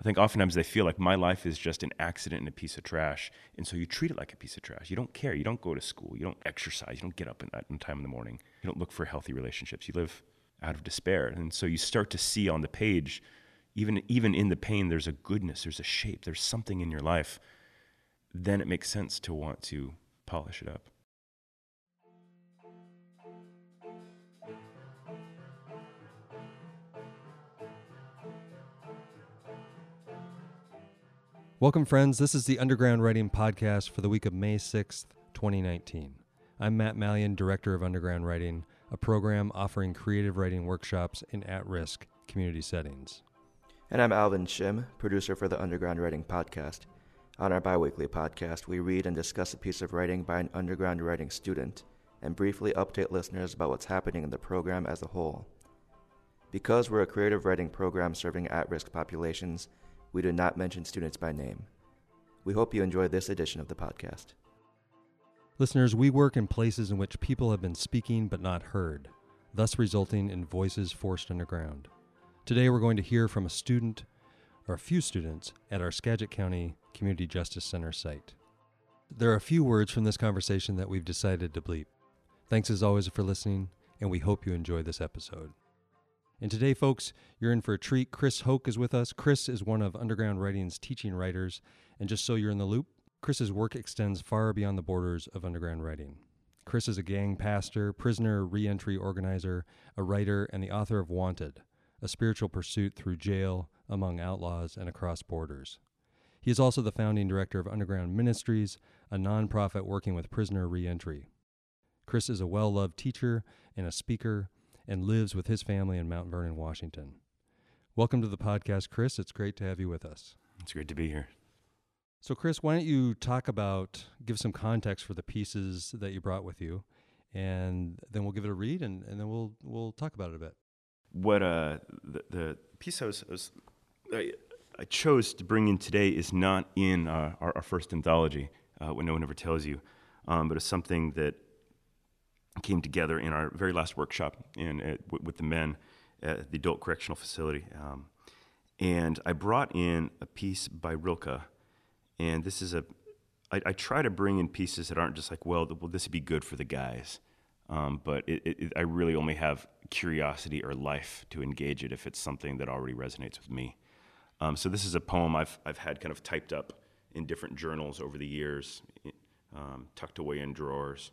I think oftentimes they feel like my life is just an accident and a piece of trash. And so you treat it like a piece of trash. You don't care. You don't go to school. You don't exercise. You don't get up at time in the morning. You don't look for healthy relationships. You live out of despair. And so you start to see on the page, even, even in the pain, there's a goodness, there's a shape, there's something in your life. Then it makes sense to want to polish it up. Welcome, friends. This is the Underground Writing Podcast for the week of May 6th, 2019. I'm Matt Malyon, Director of Underground Writing, a program offering creative writing workshops in at risk community settings. And I'm Alvin Shim, producer for the Underground Writing Podcast. On our biweekly podcast, we read and discuss a piece of writing by an underground writing student and briefly update listeners about what's happening in the program as a whole. Because we're a creative writing program serving at risk populations, we do not mention students by name. We hope you enjoy this edition of the podcast. Listeners, we work in places in which people have been speaking but not heard, thus resulting in voices forced underground. Today we're going to hear from a student or a few students at our Skagit County Community Justice Center site. There are a few words from this conversation that we've decided to bleep. Thanks as always for listening, and we hope you enjoy this episode. And today, folks, you're in for a treat. Chris Hoke is with us. Chris is one of Underground Writing's teaching writers. And just so you're in the loop, Chris's work extends far beyond the borders of underground writing. Chris is a gang pastor, prisoner reentry organizer, a writer, and the author of Wanted, a spiritual pursuit through jail, among outlaws, and across borders. He is also the founding director of Underground Ministries, a nonprofit working with prisoner reentry. Chris is a well loved teacher and a speaker and lives with his family in Mount Vernon, Washington. Welcome to the podcast, Chris. It's great to have you with us. It's great to be here. So, Chris, why don't you talk about, give some context for the pieces that you brought with you, and then we'll give it a read, and, and then we'll we'll talk about it a bit. What uh, the, the piece I was, I, was I, I, chose to bring in today is not in uh, our, our, first anthology, uh, what no one ever tells you, um, but it's something that came together in our very last workshop in, uh, with the men at the adult correctional facility. Um, and I brought in a piece by Rilke, and this is a. I, I try to bring in pieces that aren't just like, well, will this would be good for the guys? Um, but it, it, I really only have curiosity or life to engage it if it's something that already resonates with me. Um, so this is a poem I've, I've had kind of typed up in different journals over the years, um, tucked away in drawers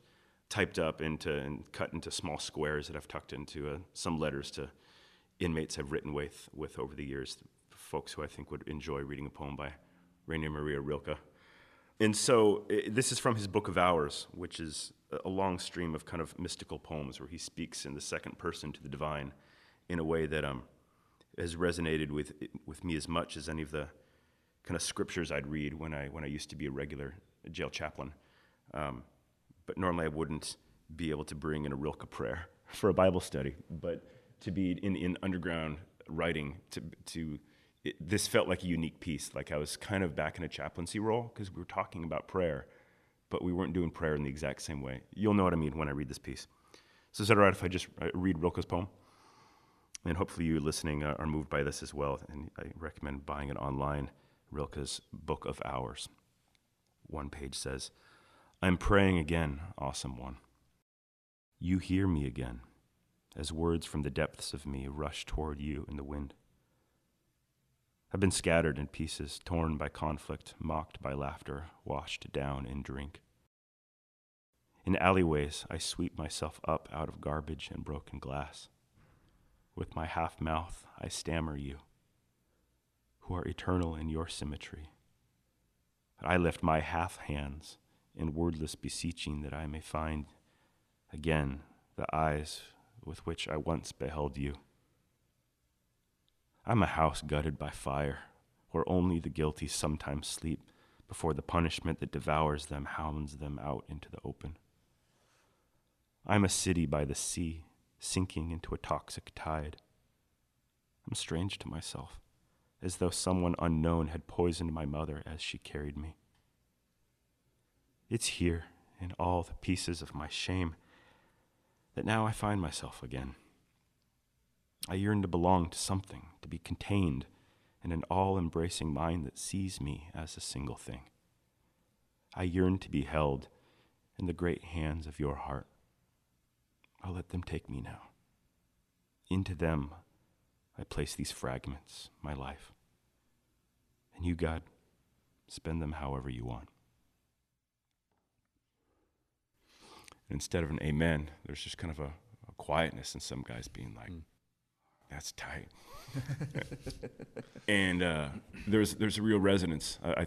typed up into and cut into small squares that I've tucked into uh, some letters to inmates I've written with, with over the years, folks who I think would enjoy reading a poem by Rainer Maria Rilke. And so it, this is from his Book of Hours, which is a long stream of kind of mystical poems where he speaks in the second person to the divine in a way that um, has resonated with, with me as much as any of the kind of scriptures I'd read when I, when I used to be a regular jail chaplain. Um, but normally I wouldn't be able to bring in a Rilke prayer for a Bible study. But to be in, in underground writing, to, to it, this felt like a unique piece. Like I was kind of back in a chaplaincy role because we were talking about prayer, but we weren't doing prayer in the exact same way. You'll know what I mean when I read this piece. So is that all right if I just uh, read Rilke's poem? And hopefully you listening uh, are moved by this as well. And I recommend buying it online, Rilke's Book of Hours. One page says, I'm praying again, awesome one. You hear me again, as words from the depths of me rush toward you in the wind. I've been scattered in pieces, torn by conflict, mocked by laughter, washed down in drink. In alleyways, I sweep myself up out of garbage and broken glass. With my half mouth, I stammer you, who are eternal in your symmetry. I lift my half hands in wordless beseeching that I may find again the eyes with which I once beheld you. I'm a house gutted by fire, where only the guilty sometimes sleep before the punishment that devours them hounds them out into the open. I'm a city by the sea, sinking into a toxic tide. I'm strange to myself, as though someone unknown had poisoned my mother as she carried me. It's here in all the pieces of my shame that now I find myself again. I yearn to belong to something, to be contained in an all embracing mind that sees me as a single thing. I yearn to be held in the great hands of your heart. I'll let them take me now. Into them I place these fragments, my life. And you, God, spend them however you want. Instead of an amen, there's just kind of a, a quietness in some guys being like, mm. that's tight. and uh, there's, there's a real resonance. I, I,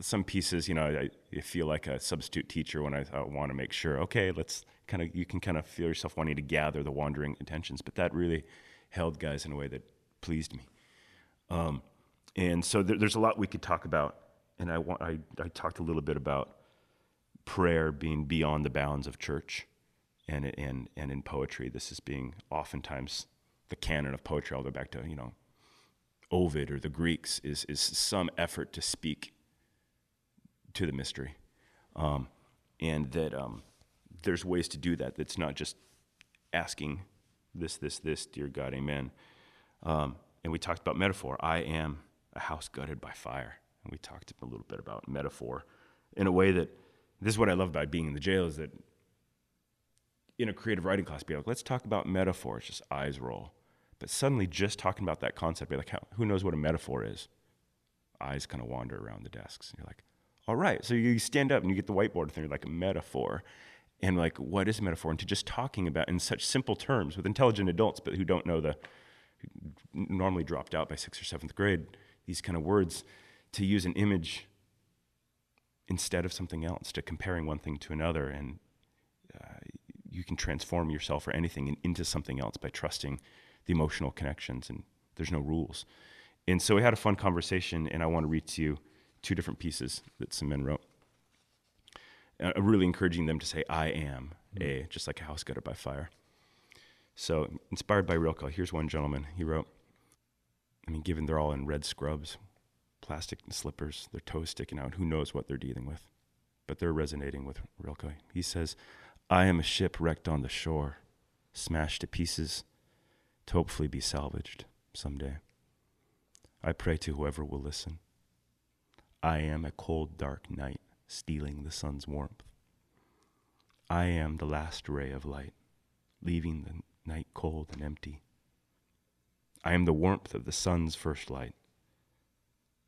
some pieces, you know, I, I, feel like a substitute teacher when I, I want to make sure, okay, let's kind of, you can kind of feel yourself wanting to gather the wandering intentions, but that really held guys in a way that pleased me. Um, and so there, there's a lot we could talk about. And I, want, I, I talked a little bit about prayer being beyond the bounds of church and, and, and in poetry. This is being oftentimes the canon of poetry, all the way back to, you know, Ovid or the Greeks, is, is some effort to speak to the mystery. Um, and that um, there's ways to do that. That's not just asking this, this, this, dear God, amen. Um, and we talked about metaphor. I am a house gutted by fire. And we talked a little bit about metaphor in a way that this is what I love about being in the jail is that in a creative writing class, be like, let's talk about metaphors, just eyes roll. But suddenly, just talking about that concept, be like, how, who knows what a metaphor is? Eyes kind of wander around the desks. And you're like, all right. So you stand up and you get the whiteboard thing, you're like a metaphor. And like, what is a metaphor? And to just talking about in such simple terms with intelligent adults, but who don't know the, normally dropped out by sixth or seventh grade, these kind of words, to use an image instead of something else, to comparing one thing to another. And uh, you can transform yourself or anything in, into something else by trusting the emotional connections, and there's no rules. And so we had a fun conversation, and I want to read to you two different pieces that some men wrote. Uh, really encouraging them to say, I am mm-hmm. a, just like a house gutted by fire. So, inspired by Rilke, here's one gentleman. He wrote, I mean, given they're all in red scrubs, plastic slippers, their toes sticking out, who knows what they're dealing with? But they're resonating with Rilke. He says, I am a ship wrecked on the shore, smashed to pieces, to hopefully be salvaged someday. I pray to whoever will listen. I am a cold, dark night, stealing the sun's warmth. I am the last ray of light, leaving the night cold and empty. I am the warmth of the sun's first light,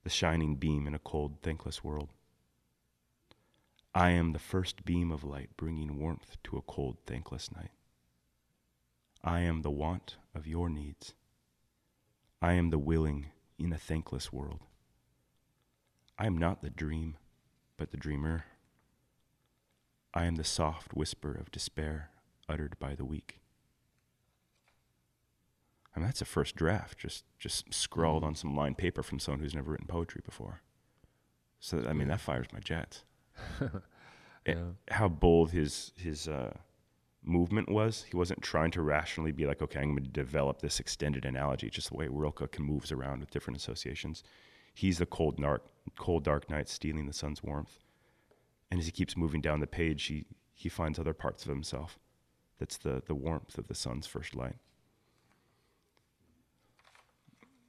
the shining beam in a cold, thankless world. I am the first beam of light bringing warmth to a cold, thankless night. I am the want of your needs. I am the willing in a thankless world. I am not the dream, but the dreamer. I am the soft whisper of despair uttered by the weak. I mean, that's a first draft, just just scrawled on some lined paper from someone who's never written poetry before. So I mean, that fires my jets. yeah. How bold his his uh, movement was. He wasn't trying to rationally be like, okay, I'm going to develop this extended analogy, just the way Rilke can moves around with different associations. He's the cold dark, cold dark night stealing the sun's warmth, and as he keeps moving down the page, he he finds other parts of himself. That's the the warmth of the sun's first light.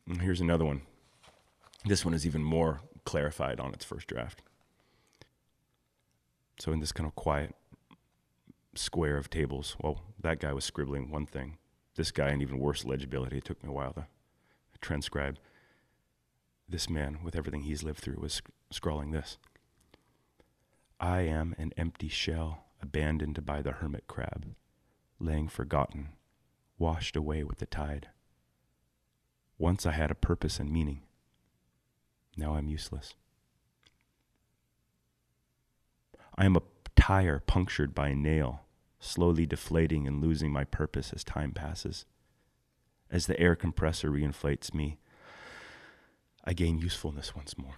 Mm, here's another one. This one is even more clarified on its first draft. So, in this kind of quiet square of tables, well, that guy was scribbling one thing. This guy, in even worse legibility, it took me a while to transcribe. This man, with everything he's lived through, was scrawling this I am an empty shell abandoned by the hermit crab, laying forgotten, washed away with the tide. Once I had a purpose and meaning. Now I'm useless. I am a tire punctured by a nail, slowly deflating and losing my purpose as time passes. As the air compressor reinflates me, I gain usefulness once more.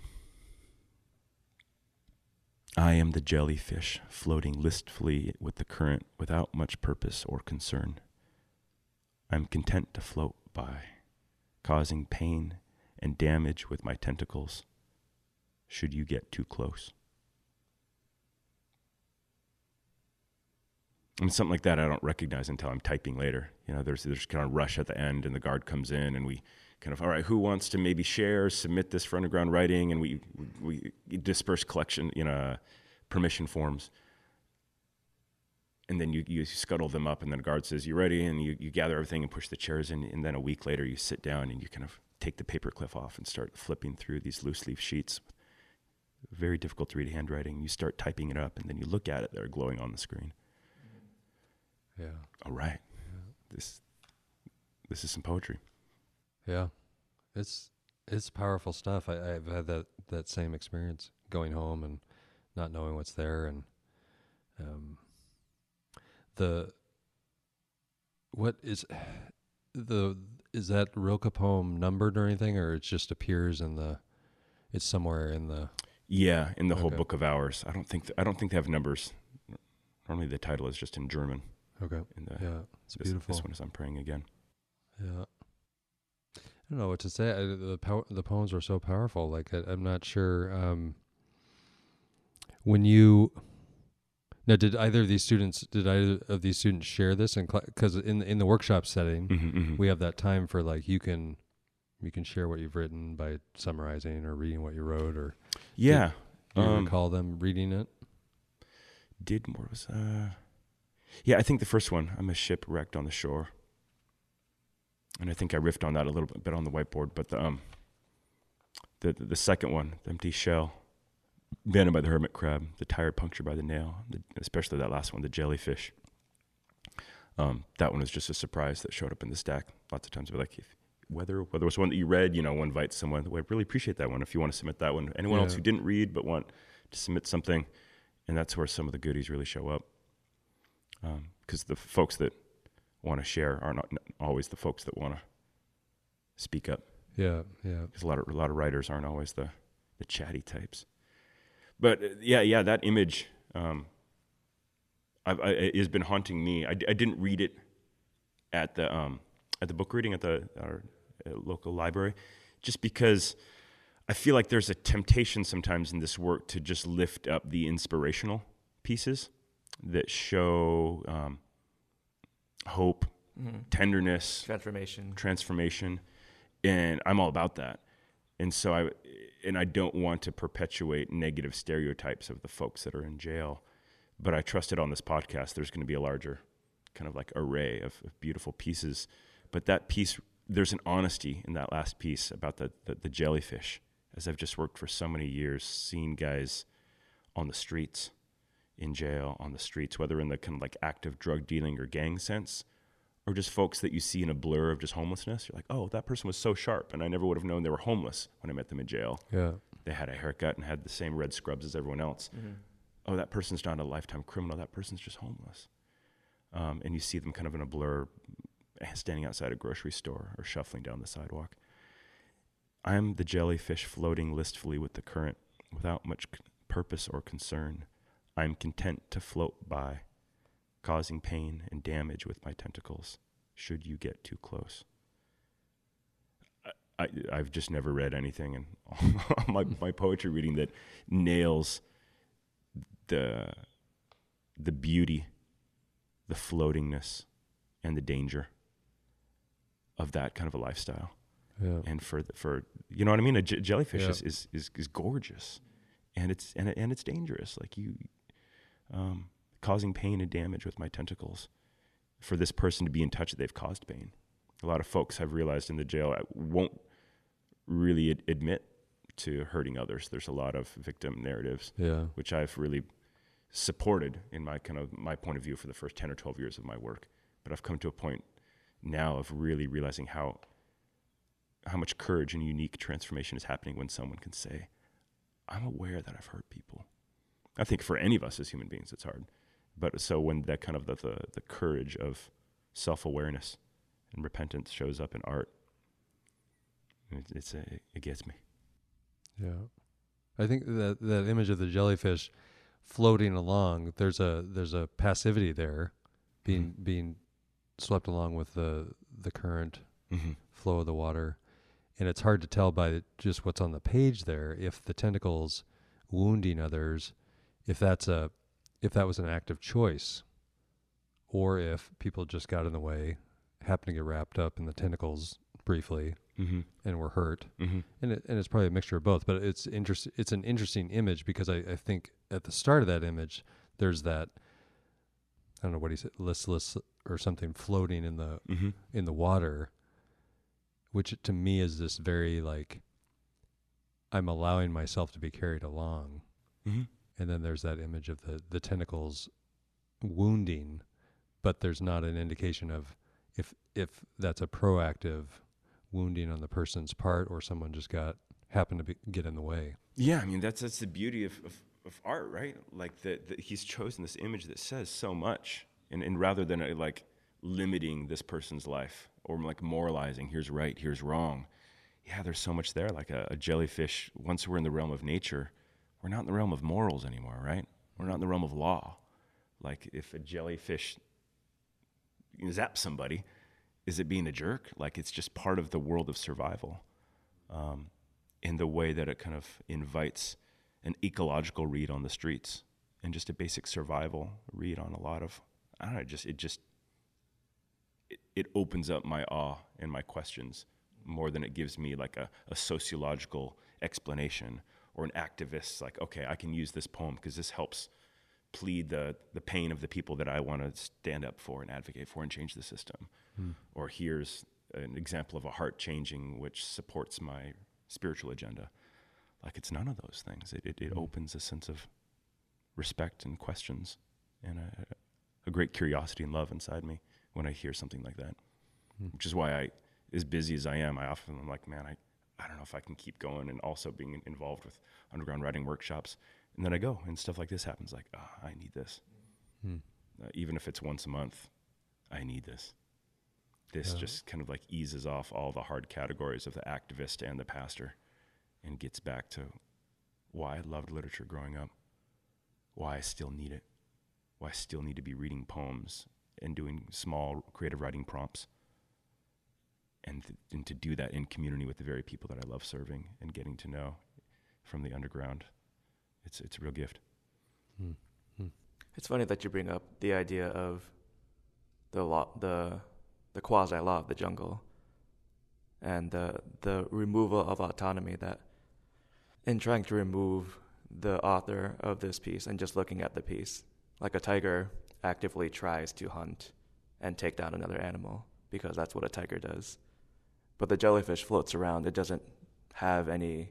I am the jellyfish floating listfully with the current without much purpose or concern. I am content to float by causing pain and damage with my tentacles should you get too close. And something like that I don't recognize until I'm typing later. You know, there's there's kind of rush at the end and the guard comes in and we kind of all right, who wants to maybe share, submit this for underground writing, and we we, we disperse collection, you know, uh, permission forms. And then you, you scuttle them up, and then the guard says, "You ready?" And you, you gather everything and push the chairs in. And then a week later, you sit down and you kind of take the paper clip off and start flipping through these loose leaf sheets. Very difficult to read handwriting. You start typing it up, and then you look at it; they're glowing on the screen. Yeah. All right, yeah. this this is some poetry. Yeah. It's it's powerful stuff. I, I've had that that same experience going home and not knowing what's there and um the what is the is that Rilke poem numbered or anything or it just appears in the it's somewhere in the Yeah, in the whole book of hours. I don't think th- I don't think they have numbers. Normally, the title is just in German. okay In the yeah it's this, beautiful This one is I'm praying again. Yeah. I don't know what to say. I, the po- the poems are so powerful. Like I, I'm not sure. Um, when you now, did either of these students did either of these students share this? And because in the, in the workshop setting, Mm-hmm, mm-hmm. we have that time for like you can you can share what you've written by summarizing or reading what you wrote, or yeah. do you um, recall them reading it? did more was uh yeah i think the first one i'm a ship wrecked on the shore and i think i riffed on that a little bit on the whiteboard but the um the the, the second one the empty shell abandoned by the hermit crab the tire puncture by the nail the, especially that last one the jellyfish. Um that one was just a surprise that showed up in the stack. Lots of times i'd be like if whether whether it was one that you read you know we'll invite someone. Well, i really appreciate that one if you want to submit that one. Anyone else who didn't read but want to submit something and that's where some of the goodies really show up. Because the folks that want to share are not always the folks that want to speak up. Yeah, yeah, because a lot of a lot of writers aren't always the the chatty types but uh, yeah yeah that image um I've, I, has been haunting me I didn't read it at the um at the book reading at the our uh, local library just because I feel like there's a temptation sometimes in this work to just lift up the inspirational pieces that show um, hope, Mm-hmm. tenderness, Transformation. transformation, and I'm all about that. And so I and I don't want to perpetuate negative stereotypes of the folks that are in jail, but I trusted on this podcast there's going to be a larger kind of like array of, of beautiful pieces. But that piece, there's an honesty in that last piece about the, the the jellyfish. As I've just worked for so many years, seeing guys on the streets, in jail, on the streets, whether in the kind of like active drug dealing or gang sense, or just folks that you see in a blur of just homelessness. You're like, oh, that person was so sharp, and I never would have known they were homeless when I met them in jail. yeah, They had a haircut and had the same red scrubs as everyone else. Oh, that person's not a lifetime criminal. That person's just homeless. Um, and you see them kind of in a blur, standing outside a grocery store or shuffling down the sidewalk. I'm the jellyfish floating listfully with the current, without much c- purpose or concern. I'm content to float by, causing pain and damage with my tentacles, should you get too close. I, I've just never read anything in my, my poetry reading that nails the, the beauty, the floatingness, and the danger of that kind of a lifestyle yeah, and for the, for you know what I mean. A j- jellyfish Yeah. is, is, is is gorgeous, and it's and and it's dangerous. Like you, um, causing pain and damage with my tentacles. For this person to be in touch that they've caused pain, a lot of folks have realized in the jail uh, won't really ad- admit to hurting others. There's a lot of victim narratives, yeah, which I've really supported in my kind of my point of view for the first 10 or 12 years of my work. But I've come to a point now of really realizing how how much courage and unique transformation is happening when someone can say, I'm aware that I've hurt people. I think for any of us as human beings, it's hard. But so when that kind of the, the, the courage of self awareness and repentance shows up in art, it, it's a, it gets me. yeah. I think that that image of the jellyfish floating along, there's a there's a passivity there, being Mm-hmm. being swept along with the the current Mm-hmm. flow of the water. And it's hard to tell by just what's on the page there if the tentacles wounding others, if that's a if that was an active choice, or if people just got in the way, happened to get wrapped up, in the tentacles briefly Mm-hmm. and were hurt. Mm-hmm. and it, and it's probably a mixture of both. But it's interest. It's an interesting image because I, I think at the start of that image, there's that I don't know what he said, listless or something floating in the Mm-hmm. in the water, which to me is this very like I'm allowing myself to be carried along, Mm-hmm. And then there's that image of the the tentacles wounding, but there's not an indication of if if that's a proactive wounding on the person's part or someone just got happened to be, get in the way. Yeah, I mean that's that's the beauty of, of, of art, right? Like that he's chosen this image that says so much, and and rather than uh, like limiting this person's life or like moralizing, here's right, here's wrong. Yeah, there's so much there. Like a, a jellyfish. Once we're in the realm of nature, we're not in the realm of morals anymore, right? We're not in the realm of law. Like if a jellyfish zaps somebody, is it being a jerk? Like it's just part of the world of survival. Um, in the way that it kind of invites an ecological read on the streets and just a basic survival read on a lot of I don't know, just it just it, it opens up my awe and my questions more than it gives me like a, a sociological explanation or an activist like okay I can use this poem because this helps plead the the pain of the people that I want to stand up for and advocate for and change the system hmm. or here's an example of a heart changing which supports my spiritual agenda. Like it's none of those things. It, it, it hmm. opens a sense of respect and questions and a, a great curiosity and love inside me when I hear something like that. Hmm. Which is why I, as busy as I am, I often am like, man, I, I don't know if I can keep going and also being involved with underground writing workshops. And then I go and stuff like this happens. Like, ah, I need this. Hmm. Uh, even if it's once a month, I need this. This Yeah. just kind of like eases off all the hard categories of the activist and the pastor and gets back to why I loved literature growing up, why I still need it, why I still need to be reading poems and doing small creative writing prompts. And, th- and to do that in community with the very people that I love serving and getting to know from the underground, it's, it's a real gift. Hmm. Hmm. It's funny that you bring up the idea of the law, the the quasi law of the jungle, and the the removal of autonomy. That in trying to remove the author of this piece and just looking at the piece, like a tiger actively tries to hunt and take down another animal because that's what a tiger does. But the jellyfish floats around. It doesn't have any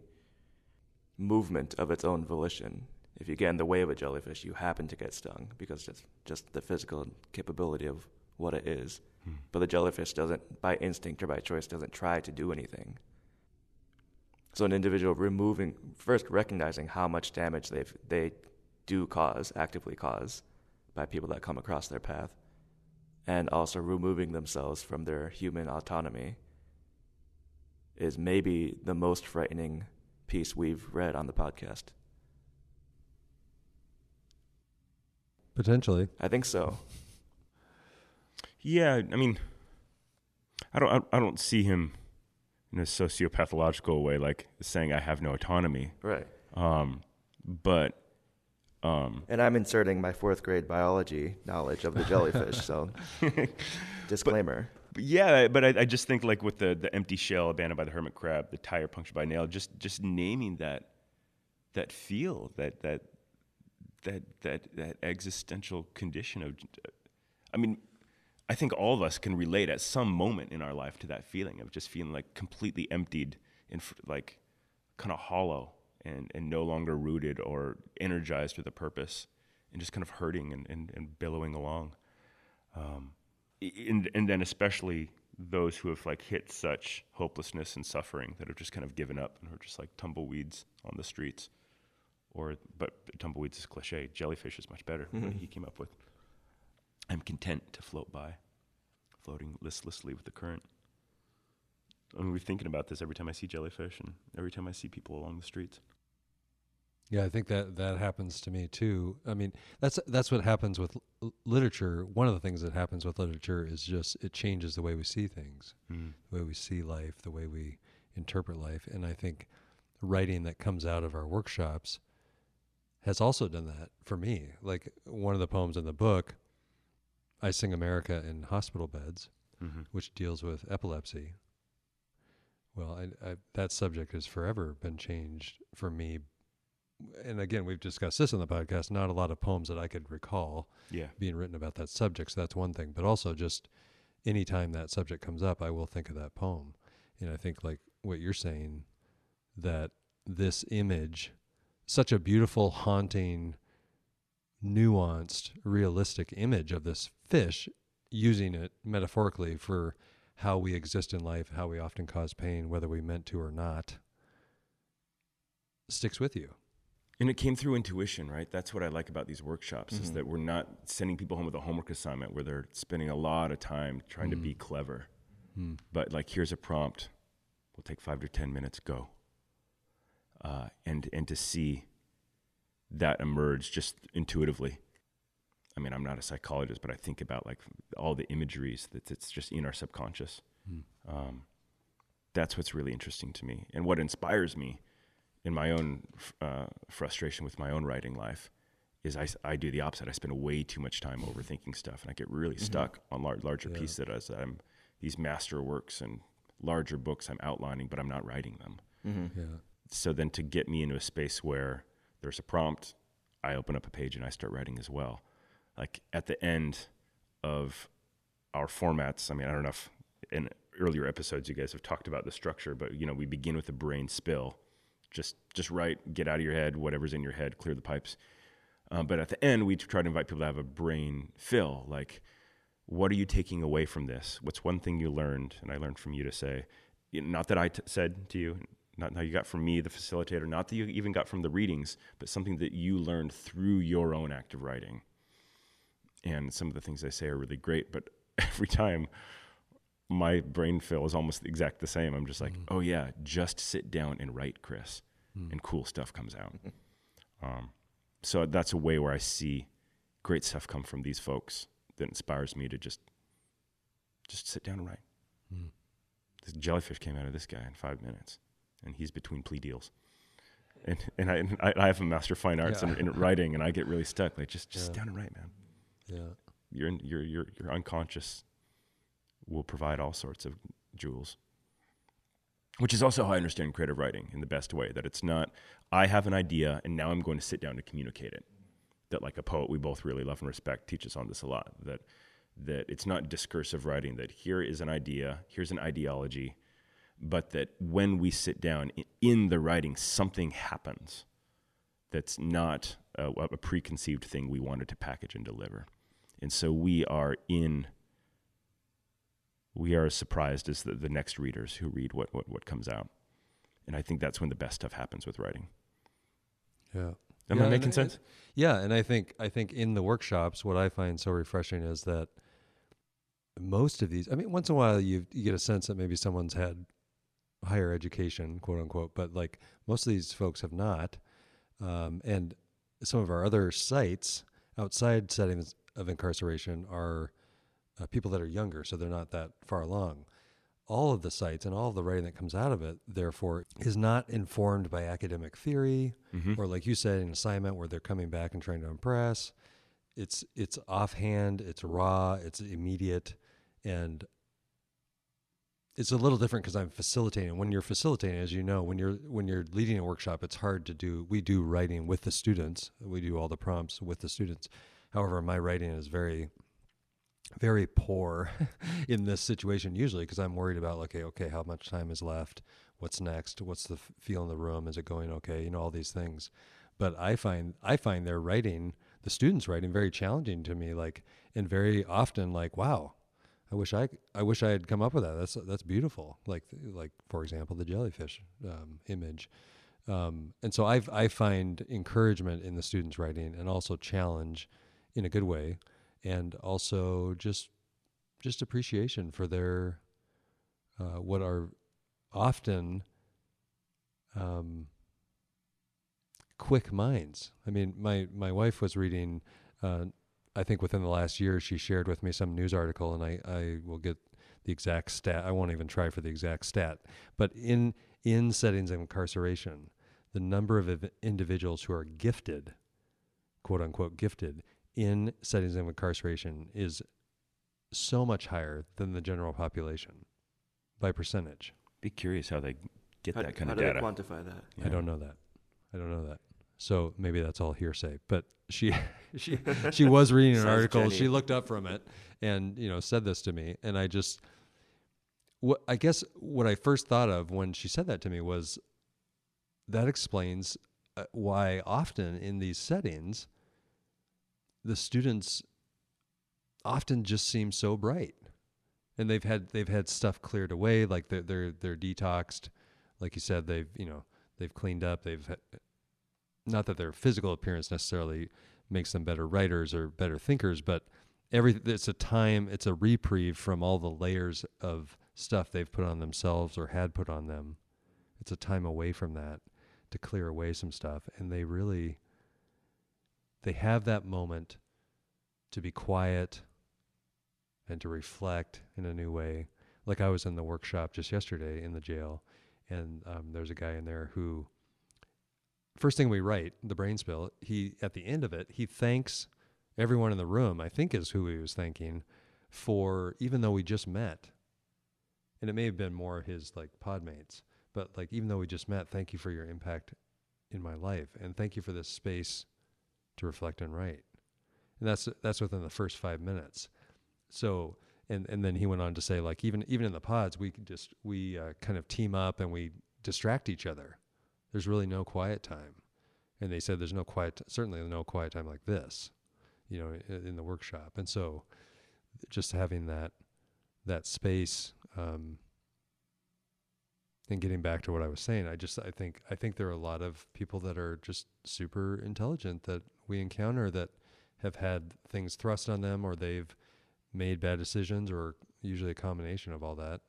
movement of its own volition. If you get in the way of a jellyfish, you happen to get stung because it's just the physical capability of what it is. Hmm. But the jellyfish doesn't, by instinct or by choice, doesn't try to do anything. So an individual removing, first recognizing how much damage they they do cause, actively cause, by people that come across their path, and also removing themselves from their human autonomy, is maybe the most frightening piece we've read on the podcast. Potentially. I think so. Yeah, I mean, I don't, I, I don't see him in a sociopathological way, like saying I have no autonomy. Right. Um, but, um, And I'm inserting my fourth grade biology knowledge of the jellyfish, so disclaimer. but yeah, but I, I just think like with the the empty shell abandoned by the hermit crab, the tire punctured by a nail, just just naming that that feel that that that that that existential condition of, I mean. I think all of us can relate at some moment in our life to that feeling of just feeling like completely emptied and like kind of hollow and, and no longer rooted or energized with a purpose and just kind of hurting and, and, and billowing along. Um, and, and then especially those who have like hit such hopelessness and suffering that have just kind of given up and are just like tumbleweeds on the streets. Or but tumbleweeds is cliche jellyfish is much better mm-hmm. what he came up with. I'm content to float by floating listlessly with the current. I'm really thinking about this every time i see jellyfish and every time i see people along the streets Yeah, I think that that happens to me too. I mean, that's that's what happens with l- literature. One of the things that happens with literature is just it changes the way we see things, the way we see life, the way we interpret life. And I think writing that comes out of our workshops has also done that for me. Like one of the poems in the book, I sing America in hospital beds, Mm-hmm. which deals with epilepsy. Well, I, I, that subject has forever been changed for me. And again, we've discussed this on the podcast. Not a lot of poems that I could recall Yeah. being written about that subject. So that's one thing. But also, just anytime that subject comes up, I will think of that poem. And I think, like what you're saying, that this image, such a beautiful, haunting, nuanced, realistic image of this fish, using it metaphorically for how we exist in life, how we often cause pain, whether we meant to or not, sticks with you. And it came through intuition, right? That's what I like about these workshops is Mhm. that we're not sending people home with a homework assignment where they're spending a lot of time trying to be clever. Hmm. But like, here's a prompt. We'll take five to ten minutes. Go. Uh, and and to see that emerge just intuitively. I mean, I'm not a psychologist, but I think about like all the imageries that it's just in our subconscious. Hmm. Um, that's what's really interesting to me, and what inspires me in my own uh, frustration with my own writing life is I, I do the opposite. I spend way too much time overthinking stuff, and I get really stuck on lar- larger Yeah. pieces that as I'm these master works and larger books I'm outlining, but I'm not writing them. Mm-hmm. Yeah. So then to get me into a space where there's a prompt, I open up a page and I start writing as well. Like at the end of our formats, I mean, I don't know if in earlier episodes you guys have talked about the structure, but you know, we begin with a brain spill. Just just write, get out of your head, whatever's in your head, clear the pipes. Um, but at the end, we try to invite people to have a brain fill. Like, what are you taking away from this? What's one thing you learned? And I learned from you to say, not that I t- said to you, not how you got from me, the facilitator, not that you even got from the readings, but something that you learned through your own act of writing. And some of the things I say are really great, but every time my brain fill is almost exact the same. I'm just like, oh yeah, just sit down and write, Chris, and cool stuff comes out. um, so that's a way where I see great stuff come from these folks that inspires me to just just sit down and write. Hmm. This jellyfish came out of this guy in five minutes, and he's between plea deals. And and I and I, I have a master of fine arts Yeah. in, in writing, and I get really stuck. Like just just sit Yeah. down and write, man. Yeah. you're in, you're you're you're unconscious will provide all sorts of jewels. Which is also how I understand creative writing in the best way. That it's not I have an idea and now I'm going to sit down to communicate it. That like a poet we both really love and respect teaches on this a lot. That that it's not discursive writing. That here is an idea, here's an ideology, but that when we sit down in the writing, something happens. That's not a, a preconceived thing we wanted to package and deliver. And so we are in, we are as surprised as the, the next readers who read what, what, what comes out. And I think that's when the best stuff happens with writing. Yeah. Am Yeah, I and making it- sense? Yeah, and I think I think in the workshops, what I find so refreshing is that most of these. I mean, once in a while, you you get a sense that maybe someone's had higher education, quote unquote, but like most of these folks have not. Um, and some of our other sites outside settings of incarceration are uh, people that are younger, so they're not that far along. All of the sites and all of the writing that comes out of it, therefore, is not informed by academic theory Mm-hmm. or like you said, an assignment where they're coming back and trying to impress. It's it's offhand, it's raw, it's immediate, and it's a little different because I'm facilitating. When you're facilitating, as you know, when you're when you're leading a workshop, it's hard to do. We do writing with the students. We do all the prompts with the students. However, my writing is very very poor in this situation usually because I'm worried about okay, okay, how much time is left? What's next? What's the feel in the room? Is it going okay? You know all these things. But I find I find their writing, the students' writing, very challenging to me. Like and very often, like wow, I wish I I wish I had come up with that. That's that's beautiful. Like like for example, the jellyfish um, image. Um, and so I I find encouragement in the students' writing and also challenge in a good way and also just just appreciation for their uh, what are often um, quick minds. I mean, my my wife was reading. Uh, I think within the last year, she shared with me some news article, and I I will get the exact stat. I won't even try for the exact stat, but in in settings of incarceration, the number of individuals who are gifted, quote unquote, gifted in settings of incarceration is so much higher than the general population by percentage. Be curious how they get how, that kind of data. how of do they quantify that? I don't know that. I don't know that. So maybe that's all hearsay. But she she she was reading an article. Jenny. She looked up from it and you know said this to me, and I just what I guess what I first thought of when she said that to me was that explains uh, why often in these settings the students often just seem so bright. And they've had they've had stuff cleared away like they're they're they're detoxed. Like you said they've you know they've cleaned up. They've ha- not that their physical appearance necessarily makes them better writers or better thinkers but every it's a time it's a reprieve from all the layers of stuff they've put on themselves or had put on them. It's a time away from that to clear away some stuff. And they really they have that moment to be quiet and to reflect in a new way. Like i was in the workshop just yesterday in the jail and um, there's a guy in there who first thing we write the brain spill he at the end of it he thanks everyone in the room i think is who he was thanking for even though we just met. And it may have been more his like podmates but like even though we just met thank you for your impact in my life and thank you for this space to reflect and write. And that's that's within the first five minutes. So and and then he went on to say like even even in the pods we just we uh, kind of team up and we distract each other. There's really no quiet time. And they said there's no quiet certainly no quiet time like this you know in, in the workshop. And so just having that that space um, and getting back to what I was saying, I just I think I think there are a lot of people that are just super intelligent that we encounter that have had things thrust on them or they've made bad decisions or usually a combination of all that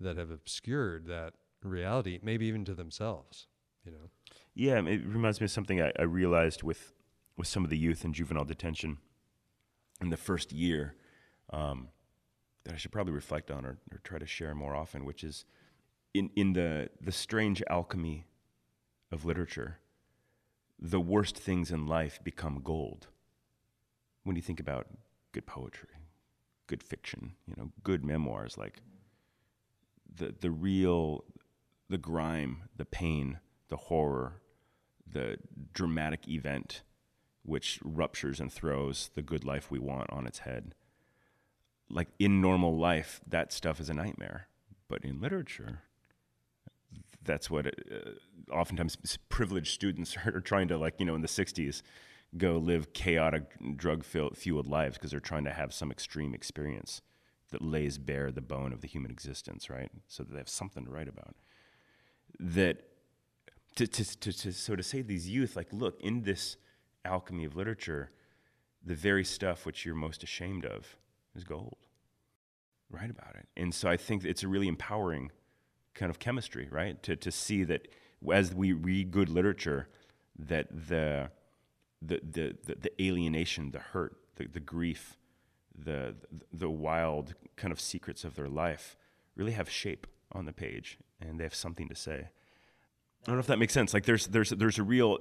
that have obscured that reality, maybe even to themselves, you know. Yeah, it reminds me of something I, I realized with with some of the youth in juvenile detention in the first year um, that I should probably reflect on or, or try to share more often, which is in in the the strange alchemy of literature. The worst things in life become gold. When you think about good poetry, good fiction, you know, good memoirs, like the the real, the grime, the pain, the horror, the dramatic event which ruptures and throws the good life we want on its head. Like in normal life, that stuff is a nightmare. But in literature, that's what it, uh, oftentimes privileged students are trying to, like, you know, in the 60s, go live chaotic, drug fueled lives because they're trying to have some extreme experience that lays bare the bone of the human existence, right? So that they have something to write about. That to, to, to, to, so to say to these youth, like, look, in this alchemy of literature, the very stuff which you're most ashamed of is gold. Write about it. And so I think it's a really empowering kind of chemistry, right? To, to see that as we read good literature, that the, the, the, the, the alienation, the hurt, the, the grief, the, the wild kind of secrets of their life really have shape on the page and they have something to say. I don't know if that makes sense. Like there's there's there's a real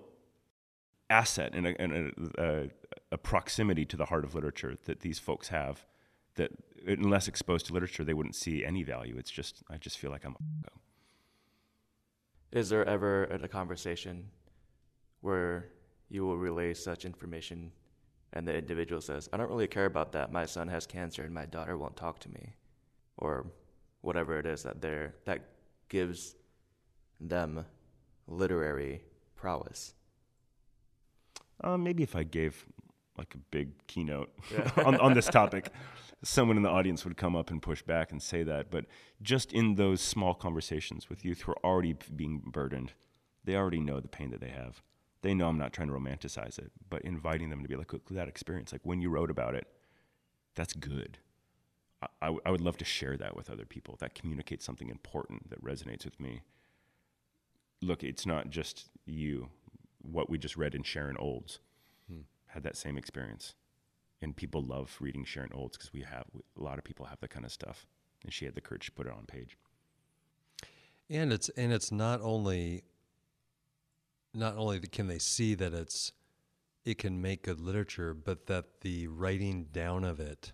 asset and a, and a, a, a proximity to the heart of literature that these folks have that unless exposed to literature they wouldn't see any value. It's just I just feel like I'm a Is there ever a conversation where you will relay such information and the individual says, I don't really care about that. My son has cancer and my daughter won't talk to me. Or whatever it is that they're that gives them literary prowess. Uh, maybe if I gave like a big keynote on, on this topic, someone in the audience would come up and push back and say that. But just in those small conversations with youth who are already being burdened, they already know the pain that they have. They know I'm not trying to romanticize it, but inviting them to be like, look, that experience, like when you wrote about it, that's good. I, I, w- I would love to share that with other people. That communicates something important that resonates with me. Look, it's not just you. What we just read in Sharon Olds hmm. Had that same experience. And people love reading Sharon Olds because we have a lot of people have that kind of stuff. And she had the courage to put it on page. and it's and it's not only not only can they see that it's it can make good literature but that the writing down of it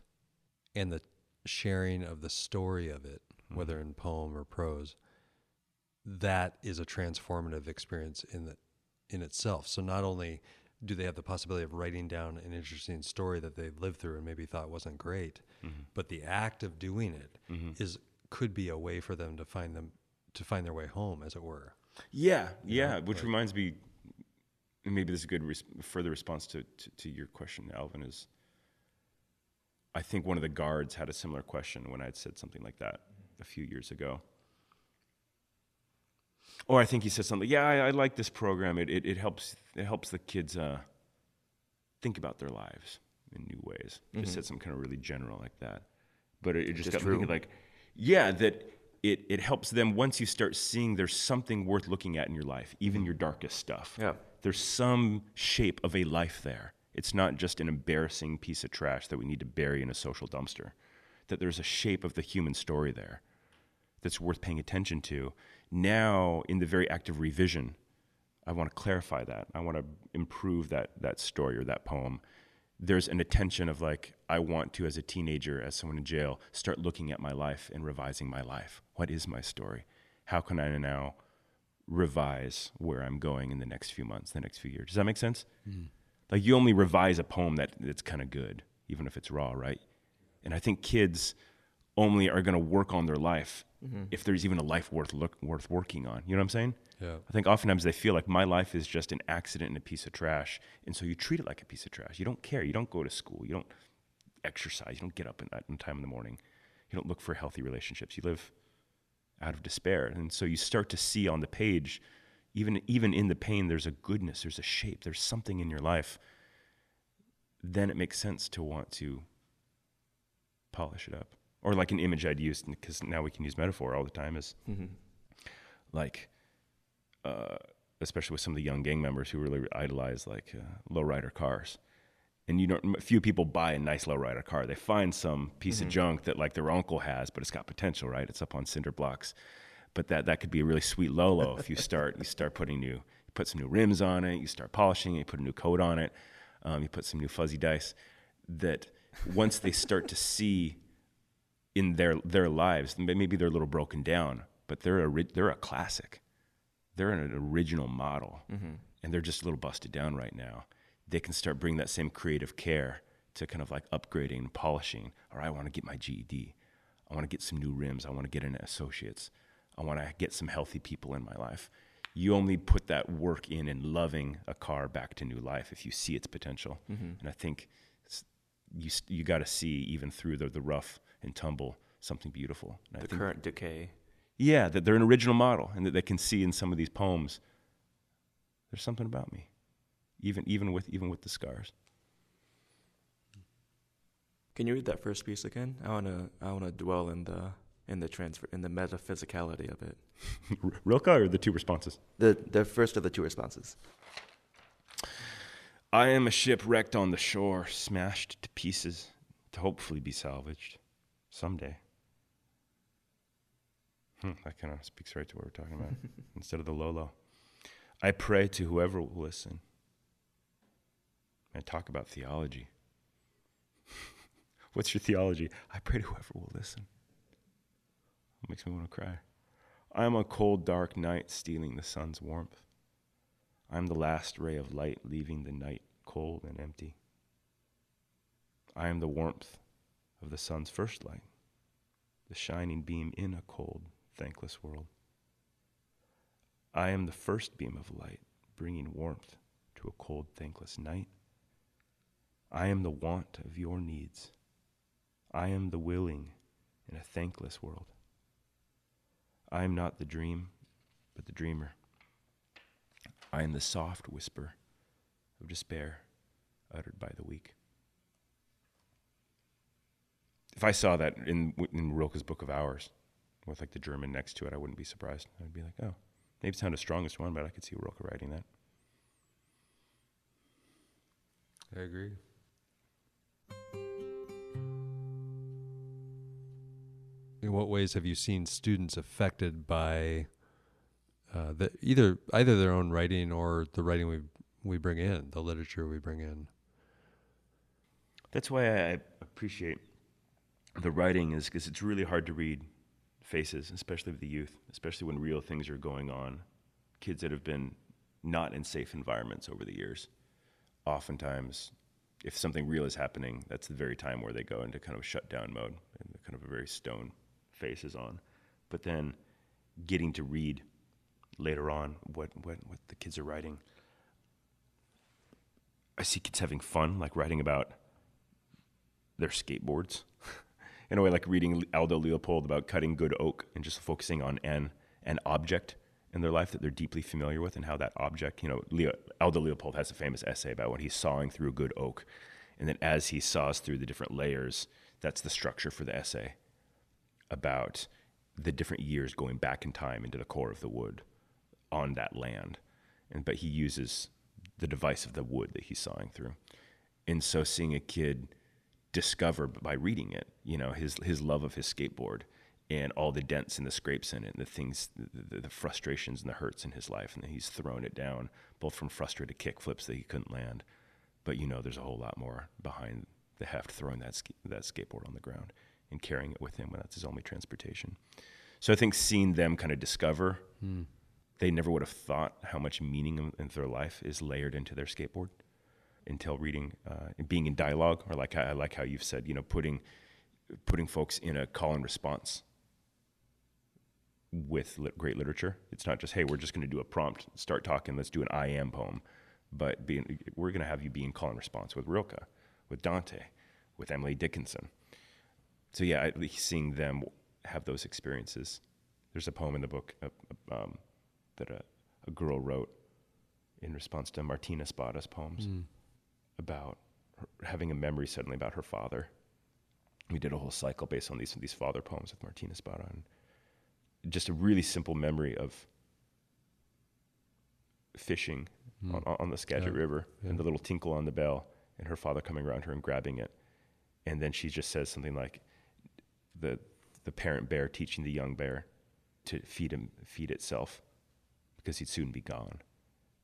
and the sharing of the story of it mm-hmm. whether in poem or prose that is a transformative experience in the, in itself. So not only do they have the possibility of writing down an interesting story that they lived through and maybe thought wasn't great, Mm-hmm. but the act of doing it is could be a way for them to find them to find their way home, as it were. Yeah, yeah. Which reminds me, maybe this is a good res- further response to, to, to your question, Alvin. Is I think one of the guards had a similar question when I said something like that a few years ago. Or I think he said something. Yeah, I, I like this program. It, it it helps it helps the kids uh, think about their lives in new ways. Just said something kind of really general like that. But it, it just, Just got me true. thinking like, yeah, that it, it helps them once you start seeing there's something worth looking at in your life, even your darkest stuff. Yeah. There's some shape of a life there. It's not just an embarrassing piece of trash that we need to bury in a social dumpster. That there's a shape of the human story there that's worth paying attention to. Now, in the very act of revision, I want to clarify that. I want to improve that that story or that poem. There's an attention of like I want to, as a teenager, as someone in jail, start looking at my life and revising my life. What is my story? How can I now revise where I'm going in the next few months, the next few years? Does that make sense? Hmm. Like you only revise a poem that that's kind of good, even if it's raw, right? And I think kids only are going to work on their life Mm-hmm. if there's even a life worth look, worth working on. You know what I'm saying? Yeah. I think oftentimes they feel like my life is just an accident and a piece of trash, and so you treat it like a piece of trash. You don't care. You don't go to school. You don't exercise. You don't get up in, in time in the morning. You don't look for healthy relationships. You live out of despair, and so you start to see on the page, even even in the pain, there's a goodness. There's a shape. There's something in your life. Then it makes sense to want to polish it up, or like an image I'd use because now we can use metaphor all the time is like uh, especially with some of the young gang members who really idolize like uh, lowrider cars. And you don't, few people buy a nice lowrider car. They find some piece of junk that like their uncle has, but it's got potential, right? It's up on cinder blocks. But that, that could be a really sweet Lolo if you start you start putting new you put some new rims on it, you start polishing it, you put a new coat on it, um, you put some new fuzzy dice. That once they start to see in their their lives, maybe they're a little broken down, but they're a they're a classic. They're an original model. Mm-hmm. And they're just a little busted down right now. They can start bringing that same creative care to kind of like upgrading and polishing. Or i want to get my ged i want to get some new rims. I want to get into associates. I want to get some healthy people in my life. You only put that work in in loving a car back to new life if you see its potential. Mm-hmm. And i think you, you got to see even through the, the rough and tumble something beautiful And I The think- current decay. yeah, that they're an original model and that they can see in some of these poems there's something about me. Even even with even with the scars. Can you read that first piece again? I wanna I wanna dwell in the in the transfer in the metaphysicality of it. Rilke or the two responses? The the first of the two responses. I am a ship wrecked on the shore, smashed to pieces, to hopefully be salvaged someday. Hmm, that kind of speaks right to what we're talking about instead of the Lolo. I pray to whoever will listen. I talk about theology. What's your theology? I pray to whoever will listen. It makes me want to cry. I am a cold, dark night stealing the sun's warmth. I am the last ray of light leaving the night cold and empty. I am the warmth of the sun's first light, the shining beam in a cold, thankless world. I am the first beam of light, bringing warmth to a cold, thankless night. I am the want of your needs. I am the willing in a thankless world. I am not the dream, but the dreamer. I am the soft whisper of despair uttered by the weak. If I saw that in in Rilke's Book of Hours, with like the German next to it, I wouldn't be surprised. I'd be like, oh, maybe it's not the strongest one, but I could see Rilke writing that. I agree. In what ways have you seen students affected by uh, the, either either their own writing or the writing we we bring in, the literature we bring in? That's why I appreciate the writing is because it's really hard to read faces, especially of the youth, especially when real things are going on. Kids that have been not in safe environments over the years. Oftentimes, if something real is happening, that's the very time where they go into kind of shutdown mode and kind of a very stone face is on. But then getting to read later on what, what, what the kids are writing. I see kids having fun, like writing about their skateboards. in a way, like reading Aldo Leopold about cutting good oak and just focusing on an, an object in their life that they're deeply familiar with and how that object, you know, Leo, Aldo Leopold has a famous essay about when he's sawing through a good oak. And then as he saws through the different layers, that's the structure for the essay about the different years going back in time into the core of the wood on that land. And, but he uses the device of the wood that he's sawing through. And so seeing a kid discover by reading it, you know, his, his love of his skateboard and all the dents and the scrapes in it and the things, the, the frustrations and the hurts in his life. And he's thrown it down, both from frustrated kick flips that he couldn't land. But you know, there's a whole lot more behind the heft throwing that, that skateboard on the ground and carrying it with him when that's his only transportation. So I think seeing them kind of discover, mm. they never would have thought how much meaning in, in, their life is layered into their skateboard until reading uh, and being in dialogue, or like I like how you've said, you know, putting putting folks in a call and response with great literature. It's not just hey, we're just going to do a prompt, start talking, let's do an I am poem, but being, we're going to have you be in call and response with Rilke, with Dante, with Emily Dickinson. So yeah, seeing them have those experiences. There's a poem in the book uh, um, that a, a, girl wrote in response to Martin Espada's poems mm. About her, having a memory suddenly about her father. We did a whole cycle based on these these father poems with Martin Espada, and just a really simple memory of fishing mm. on, on, the Skagit yeah. River yeah. and the little tinkle on the bell, and her father coming around her and grabbing it, and then she just says something like, "the the parent bear teaching the young bear to feed him feed itself because he'd soon be gone.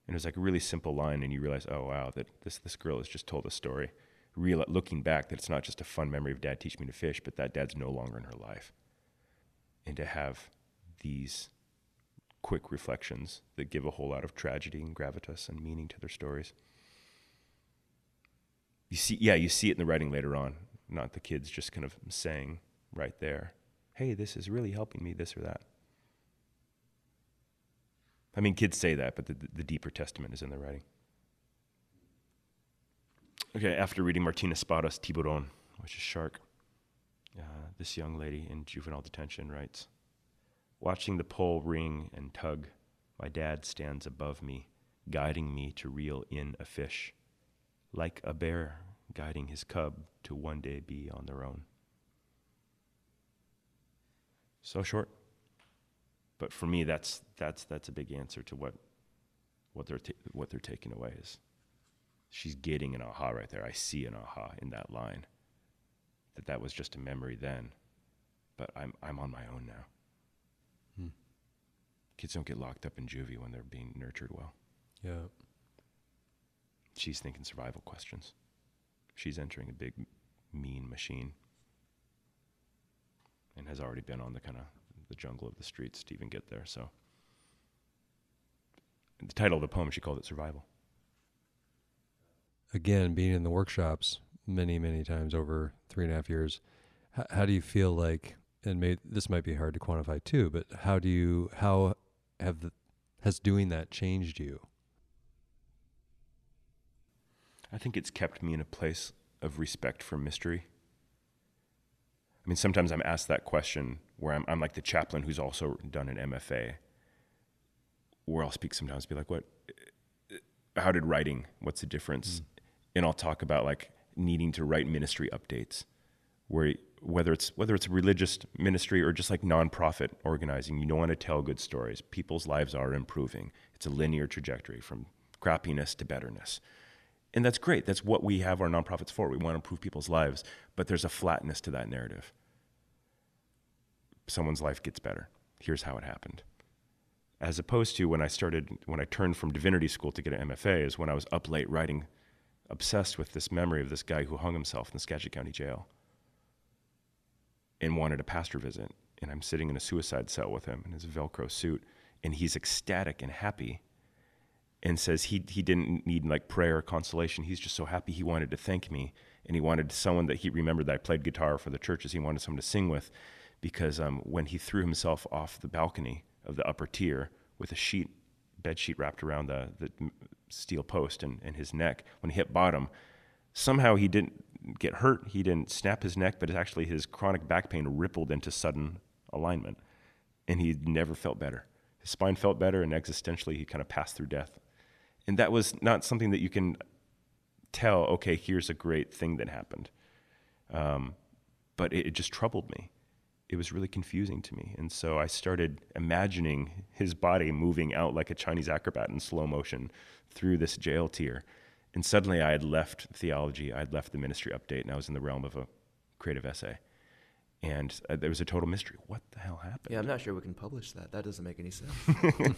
And it was like a really simple line, and you realize, oh wow, that this this girl has just told a story. Real looking back, that it's not just a fun memory of dad teaching me to fish, but that dad's no longer in her life. And to have these quick reflections that give a whole lot of tragedy and gravitas and meaning to their stories. You see, yeah, you see it in the writing later on, not the kids just kind of saying right there hey, this is really helping me, this or that. I mean, kids say that, but the, the deeper testament is in the writing. Okay, after reading Martin Espada's Tiburon, which is shark, uh, this young lady in juvenile detention writes Watching the pole ring and tug, my dad stands above me, guiding me to reel in a fish, like a bear guiding his cub to one day be on their own. So short. But for me, that's, that's, that's a big answer to what, what, they're ta- what they're taking away is she's getting an aha right there. I see an aha in that line. That that was just a memory then, but I'm, I'm on my own now. Hmm. Kids don't get locked up in juvie when they're being nurtured well. Yeah. She's thinking survival questions. She's entering a big, mean machine and has already been on the kind of the jungle of the streets to even get there. So the title of the poem, she called it Survival. Again, being in the workshops many, many times over three and a half years, how, how do you feel like, and may, this might be hard to quantify too, but how do you, how have the, has doing that changed you? I think it's kept me in a place of respect for mystery I mean, sometimes I'm asked that question where I'm, I'm like the chaplain who's also done an MFA, where I'll speak sometimes, be like, "What? How did writing? What's the difference?" Mm. And I'll talk about like needing to write ministry updates, where whether it's whether it's religious ministry or just like nonprofit organizing, you don't want to tell good stories. People's lives are improving. It's a linear trajectory from crappiness to betterness. And that's great. That's what we have our nonprofits for. We want to improve people's lives, but there's a flatness to that narrative. Someone's life gets better. Here's how it happened. As opposed to when I started, when I turned from divinity school to get an MFA, is when I was up late writing, obsessed with this memory of this guy who hung himself in the Skagit County Jail and wanted a pastor visit and I'm sitting in a suicide cell with him in his Velcro suit, and he's ecstatic and happy and says he, he didn't need like prayer or consolation. He's just so happy he wanted to thank me. And he wanted someone that he remembered that I played guitar for the churches. He wanted someone to sing with because um, when he threw himself off the balcony of the upper tier with a sheet, bed sheet wrapped around the, the steel post and, and his neck, when he hit bottom, somehow he didn't get hurt. He didn't snap his neck, but actually his chronic back pain rippled into sudden alignment. And he never felt better. His spine felt better, and existentially, he kind of passed through death. And that was not something that you can tell, okay, here's a great thing that happened. Um, but it, it just troubled me. It was really confusing to me. And so I started imagining his body moving out like a Chinese acrobat in slow motion through this jail tier. And suddenly I had left theology, I had left the ministry update, and I was in the realm of a creative essay and uh, there was a total mystery. What the hell happened? Yeah, I'm not sure we can publish that. That doesn't make any sense.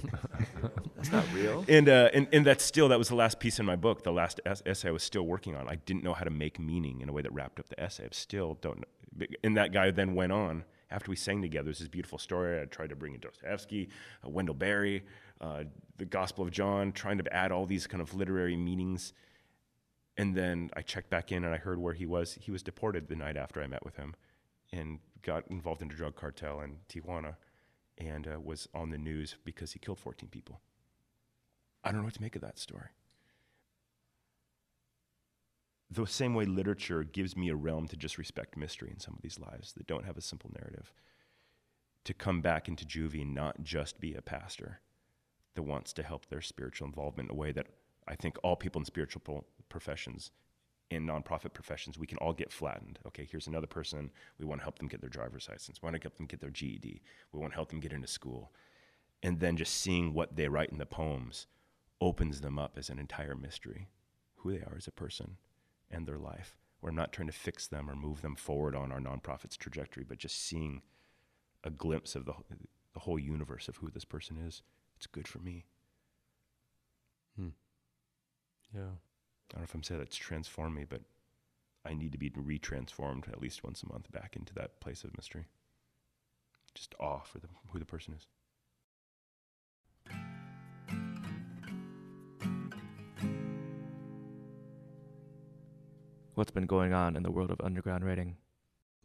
that's not real. And, uh, and and that's still that was the last piece in my book. The last es- essay I was still working on. I didn't know how to make meaning in a way that wrapped up the essay. I still don't. know. And that guy then went on after we sang together. There's this beautiful story. I tried to bring in Dostoevsky, uh, Wendell Berry, uh, the Gospel of John, trying to add all these kind of literary meanings. And then I checked back in and I heard where he was. He was deported the night after I met with him and got involved in a drug cartel in Tijuana and uh, was on the news because he killed 14 people. I don't know what to make of that story. The same way literature gives me a realm to just respect mystery in some of these lives that don't have a simple narrative. To come back into juvie and not just be a pastor that wants to help their spiritual involvement in a way that I think all people in spiritual professions in nonprofit professions, we can all get flattened. Okay, here's another person. We want to help them get their driver's license. We want to help them get their GED. We want to help them get into school. And then just seeing what they write in the poems opens them up as an entire mystery who they are as a person and their life. We're not trying to fix them or move them forward on our nonprofit's trajectory, but just seeing a glimpse of the, the whole universe of who this person is. It's good for me. Hmm. Yeah. I don't know if I'm saying that's transformed me, but I need to be retransformed at least once a month back into that place of mystery. Just awe for the, who the person is. What's been going on in the world of underground writing?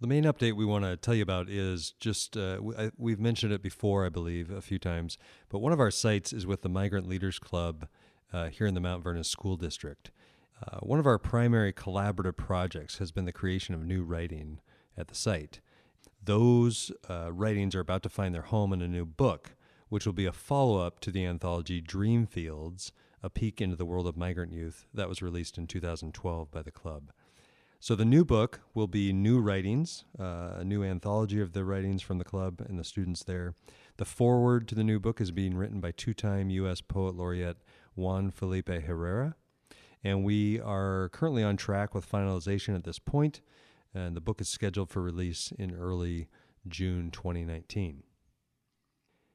The main update we want to tell you about is just uh, we've mentioned it before, I believe, a few times, but one of our sites is with the Migrant Leaders Club uh, here in the Mount Vernon School District. Uh, one of our primary collaborative projects has been the creation of new writing at the site. Those uh, writings are about to find their home in a new book, which will be a follow up to the anthology Dream Fields, a peek into the world of migrant youth, that was released in 2012 by the club. So, the new book will be new writings, uh, a new anthology of the writings from the club and the students there. The foreword to the new book is being written by two time U.S. Poet Laureate Juan Felipe Herrera and we are currently on track with finalization at this point, and the book is scheduled for release in early June 2019.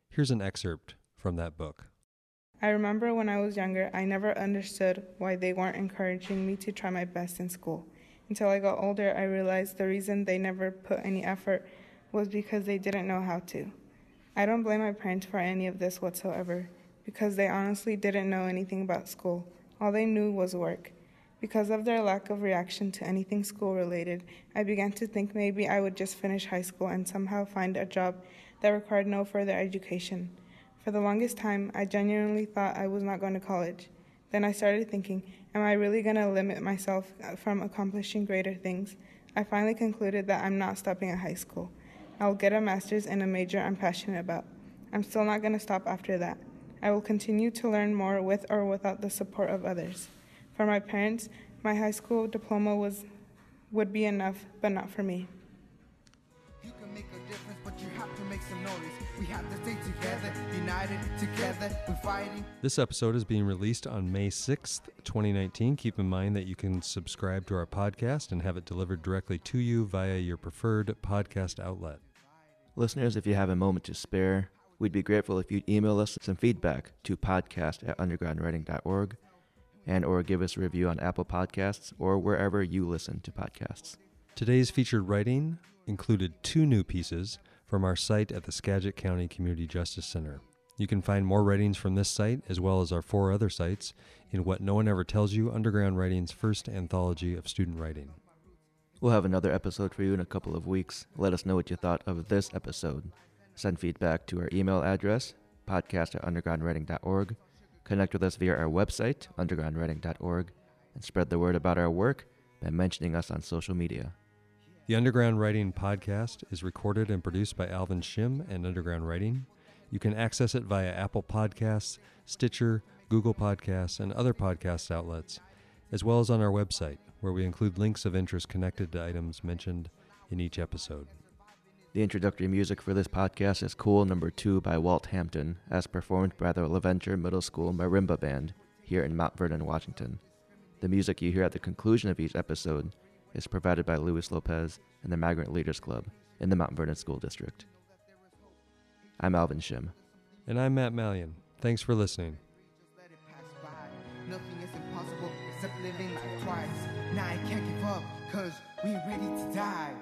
Here's an excerpt from that book. I remember when I was younger, I never understood why they weren't encouraging me to try my best in school. Until I got older, I realized the reason they never put any effort was because they didn't know how to. I don't blame my parents for any of this whatsoever, because they honestly didn't know anything about school. All they knew was work. Because of their lack of reaction to anything school related, I began to think maybe I would just finish high school and somehow find a job that required no further education. For the longest time, I genuinely thought I was not going to college. Then I started thinking, am I really going to limit myself uh, from accomplishing greater things? I finally concluded that I'm not stopping at high school. I'll get a master's in a major I'm passionate about. I'm still not going to stop after that. I will continue to learn more with or without the support of others. For my parents, my high school diploma was would be enough, but not for me. You can make a difference, but you have to make some noise. We have to stay together, united together, we're fighting. This episode is being released on May 6th, 2019. Keep in mind that you can subscribe to our podcast and have it delivered directly to you via your preferred podcast outlet. Listeners, if you have a moment to spare, We'd be grateful if you'd email us some feedback to podcast at undergroundwriting.org and or give us a review on Apple Podcasts or wherever you listen to podcasts. Today's featured writing included two new pieces from our site at the Skagit County Community Justice Center. You can find more writings from this site, as well as our four other sites, in What No One Ever Tells You Underground Writing's first anthology of student writing. We'll have another episode for you in a couple of weeks. Let us know what you thought of this episode. Send feedback to our email address, podcast at undergroundwriting.org. Connect with us via our website, undergroundwriting.org, and spread the word about our work by mentioning us on social media. The Underground Writing podcast is recorded and produced by Alvin Shim and Underground Writing. You can access it via Apple Podcasts, Stitcher, Google Podcasts, and other podcast outlets, as well as on our website, where we include links of interest connected to items mentioned in each episode. The introductory music for this podcast is Cool Number 2 by Walt Hampton, as performed by the LaVenture Middle School Marimba Band here in Mount Vernon, Washington. The music you hear at the conclusion of each episode is provided by Luis Lopez and the Migrant Leaders Club in the Mount Vernon School District. I'm Alvin Shim. And I'm Matt Malyon. Thanks for listening. Nothing is impossible except living life twice. Now I can't give up, cause we ready to die.